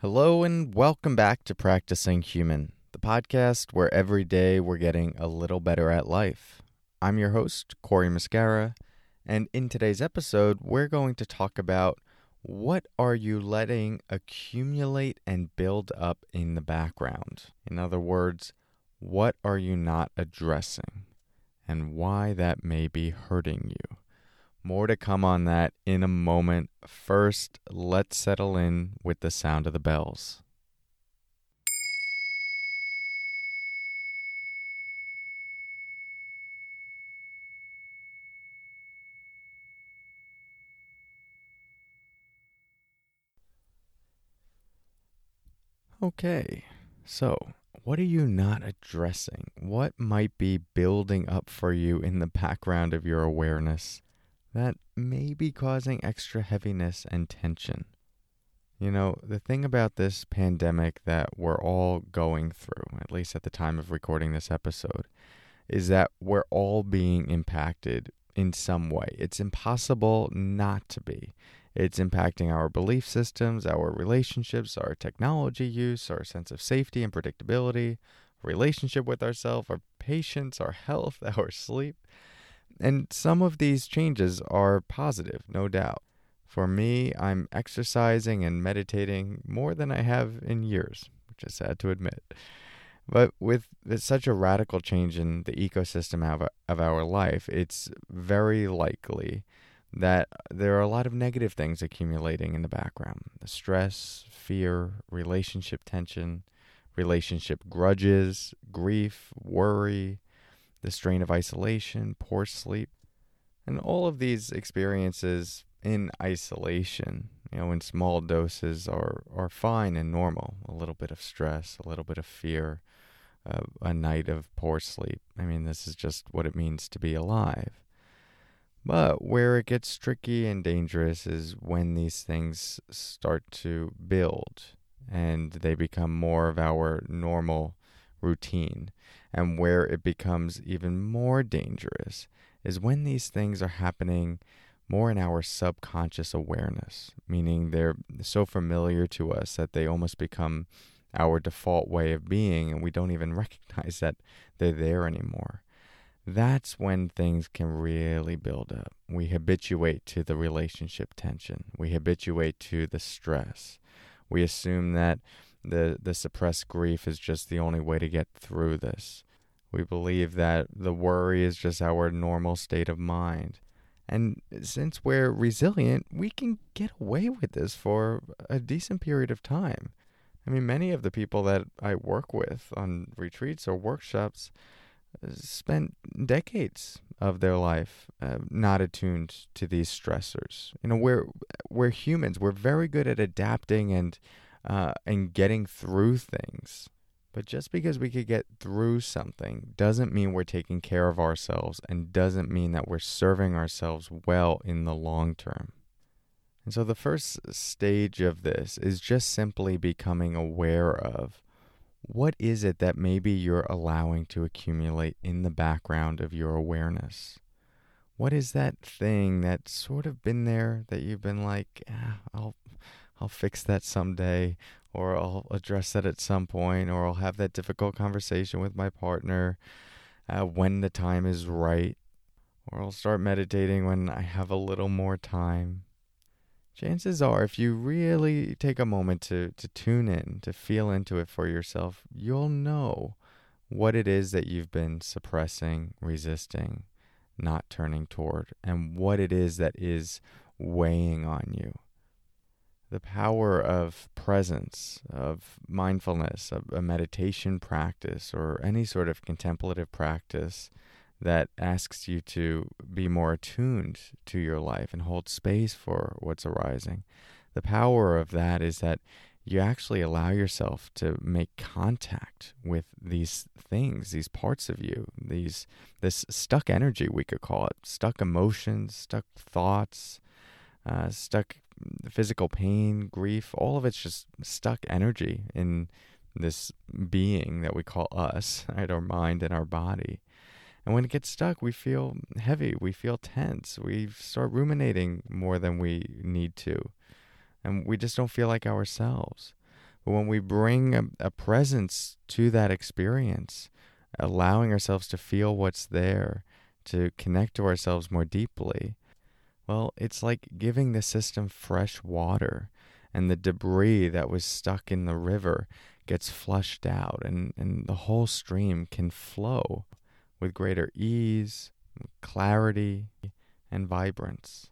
Hello, and welcome back to Practicing Human, the podcast where every day we're getting a little better at life. I'm your host, Cory Muscara, and in today's episode, we're going to talk about what are you letting accumulate and build up in the background? In other words, what are you not addressing, and why that may be hurting you? More to come on that in a moment. First, let's settle in with the sound of the bells. Okay, so what are you not addressing? What might be building up for you in the background of your awareness? That may be causing extra heaviness and tension. You know, the thing about this pandemic that we're all going through, at least at the time of recording this episode, is that we're all being impacted in some way. It's impossible not to be. It's impacting our belief systems, our relationships, our technology use, our sense of safety and predictability, relationship with ourselves, our patience, our health, our sleep. And some of these changes are positive, no doubt. For me, I'm exercising and meditating more than I have in years, which is sad to admit. But with such a radical change in the ecosystem of, our life, it's very likely that there are a lot of negative things accumulating in the background the stress, fear, relationship tension, relationship grudges, grief, worry, the strain of isolation, poor sleep, and all of these experiences in isolation, you know, in small doses are, are fine and normal. A little bit of stress, a little bit of fear, uh, a night of poor sleep. I mean, this is just what it means to be alive. But where it gets tricky and dangerous is when these things start to build and they become more of our normal routine. And where it becomes even more dangerous is when these things are happening more in our subconscious awareness, meaning they're so familiar to us that they almost become our default way of being and we don't even recognize that they're there anymore. That's when things can really build up. We habituate to the relationship tension. We habituate to the stress. We assume that the, the suppressed grief is just the only way to get through this. We believe that the worry is just our normal state of mind. And since we're resilient, we can get away with this for a decent period of time. I mean, many of the people that I work with on retreats or workshops uh, spent decades of their life uh, not attuned to these stressors. You know, we're we're humans. We're very good at adapting and uh, and getting through things. But just because we could get through something doesn't mean we're taking care of ourselves and doesn't mean that we're serving ourselves well in the long term. And so the first stage of this is just simply becoming aware of what is it that maybe you're allowing to accumulate in the background of your awareness. What is that thing that's sort of been there that you've been like, ah, I'll I'll fix that someday, or I'll address that at some point, or I'll have that difficult conversation with my partner uh, when the time is right, or I'll start meditating when I have a little more time. Chances are, if you really take a moment to, to tune in, to feel into it for yourself, you'll know what it is that you've been suppressing, resisting, not turning toward, and what it is that is weighing on you the power of presence, of mindfulness, of a meditation practice, or any sort of contemplative practice that asks you to be more attuned to your life and hold space for what's arising. The power of that is that you actually allow yourself to make contact with these things, these parts of you, these this stuck energy we could call it, stuck emotions, stuck thoughts, uh, stuck physical pain, grief, all of it's just stuck energy in this being that we call us, right? Our mind and our body. And when it gets stuck, we feel heavy, we feel tense, we start ruminating more than we need to, and we just don't feel like ourselves. But when we bring a, a presence to that experience, allowing ourselves to feel what's there, to connect to ourselves more deeply, well, it's like giving the system fresh water and the debris that was stuck in the river gets flushed out and, and the whole stream can flow with greater ease, clarity, and vibrance.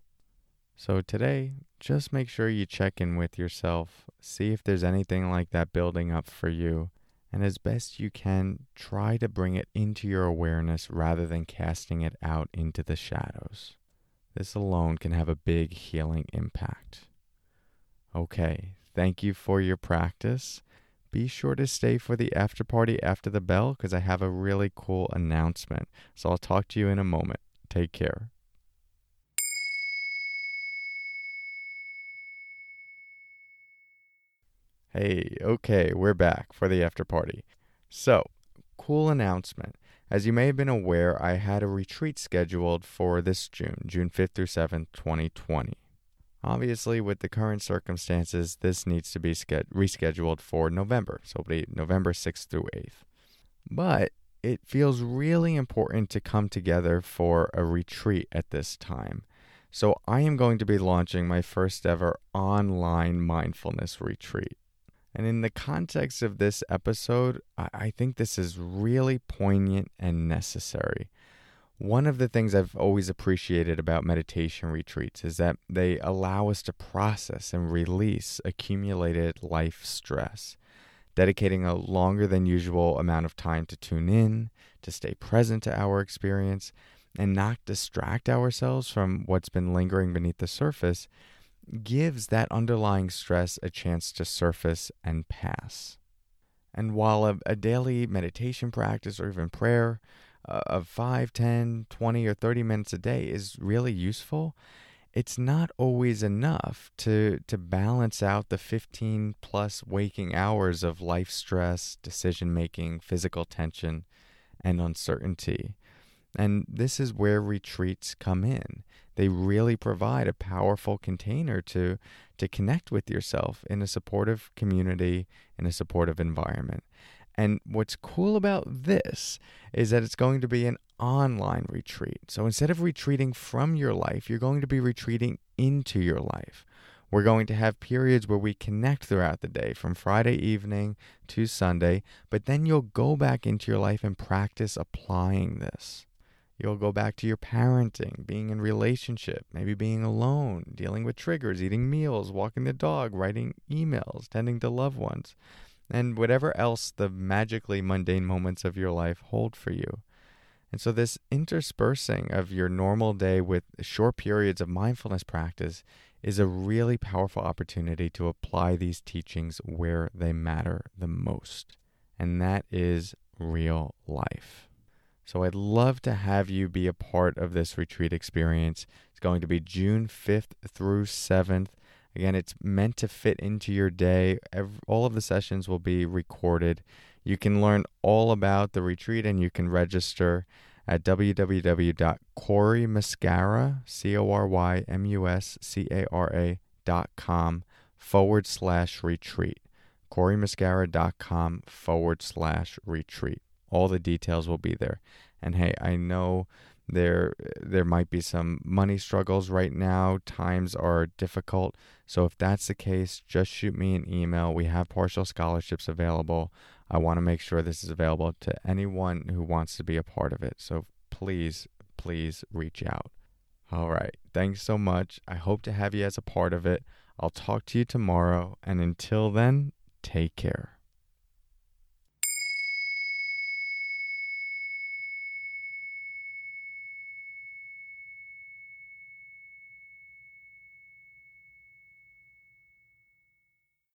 So today, just make sure you check in with yourself, see if there's anything like that building up for you, and as best you can, try to bring it into your awareness rather than casting it out into the shadows. This alone can have a big healing impact. Okay, thank you for your practice. Be sure to stay for the after party after the bell because I have a really cool announcement. So I'll talk to you in a moment. Take care. Hey, okay, we're back for the after party. So, cool announcement. As you may have been aware, I had a retreat scheduled for this June, June 5th through 7th, 2020. Obviously, with the current circumstances, this needs to be rescheduled for November, so it'll be November 6th through 8th. But it feels really important to come together for a retreat at this time. So I am going to be launching my first ever online mindfulness retreat. And in the context of this episode, I, think this is really poignant and necessary. One of the things I've always appreciated about meditation retreats is that they allow us to process and release accumulated life stress, dedicating a longer than usual amount of time to tune in, to stay present to our experience, and not distract ourselves from what's been lingering beneath the surface gives that underlying stress a chance to surface and pass. And while a, a daily meditation practice or even prayer uh, of 5, 10, 20, or 30 minutes a day is really useful, it's not always enough to, to balance out the 15 plus waking hours of life stress, decision making, physical tension, and uncertainty. And this is where retreats come in they really provide a powerful container to to connect with yourself in a supportive community in a supportive environment. And what's cool about this is that it's going to be an online retreat. So instead of retreating from your life, you're going to be retreating into your life. We're going to have periods where we connect throughout the day from Friday evening to Sunday, but then you'll go back into your life and practice applying this. You'll go back to your parenting, being in relationship, maybe being alone, dealing with triggers, eating meals, walking the dog, writing emails, tending to loved ones, and whatever else the magically mundane moments of your life hold for you. And so, this interspersing of your normal day with short periods of mindfulness practice is a really powerful opportunity to apply these teachings where they matter the most. And that is real life. So I'd love to have you be a part of this retreat experience. It's going to be June 5th through 7th. Again, it's meant to fit into your day. Every, all of the sessions will be recorded. You can learn all about the retreat and you can register at www.corymuscara, C-O-R-Y-M-U-S-C-A-R-A dot com forward slash retreat. corymuscara.com forward slash retreat all the details will be there. And hey, I know there there might be some money struggles right now. Times are difficult. So if that's the case, just shoot me an email. We have partial scholarships available. I want to make sure this is available to anyone who wants to be a part of it. So please, please reach out. All right. Thanks so much. I hope to have you as a part of it. I'll talk to you tomorrow. And until then, take care.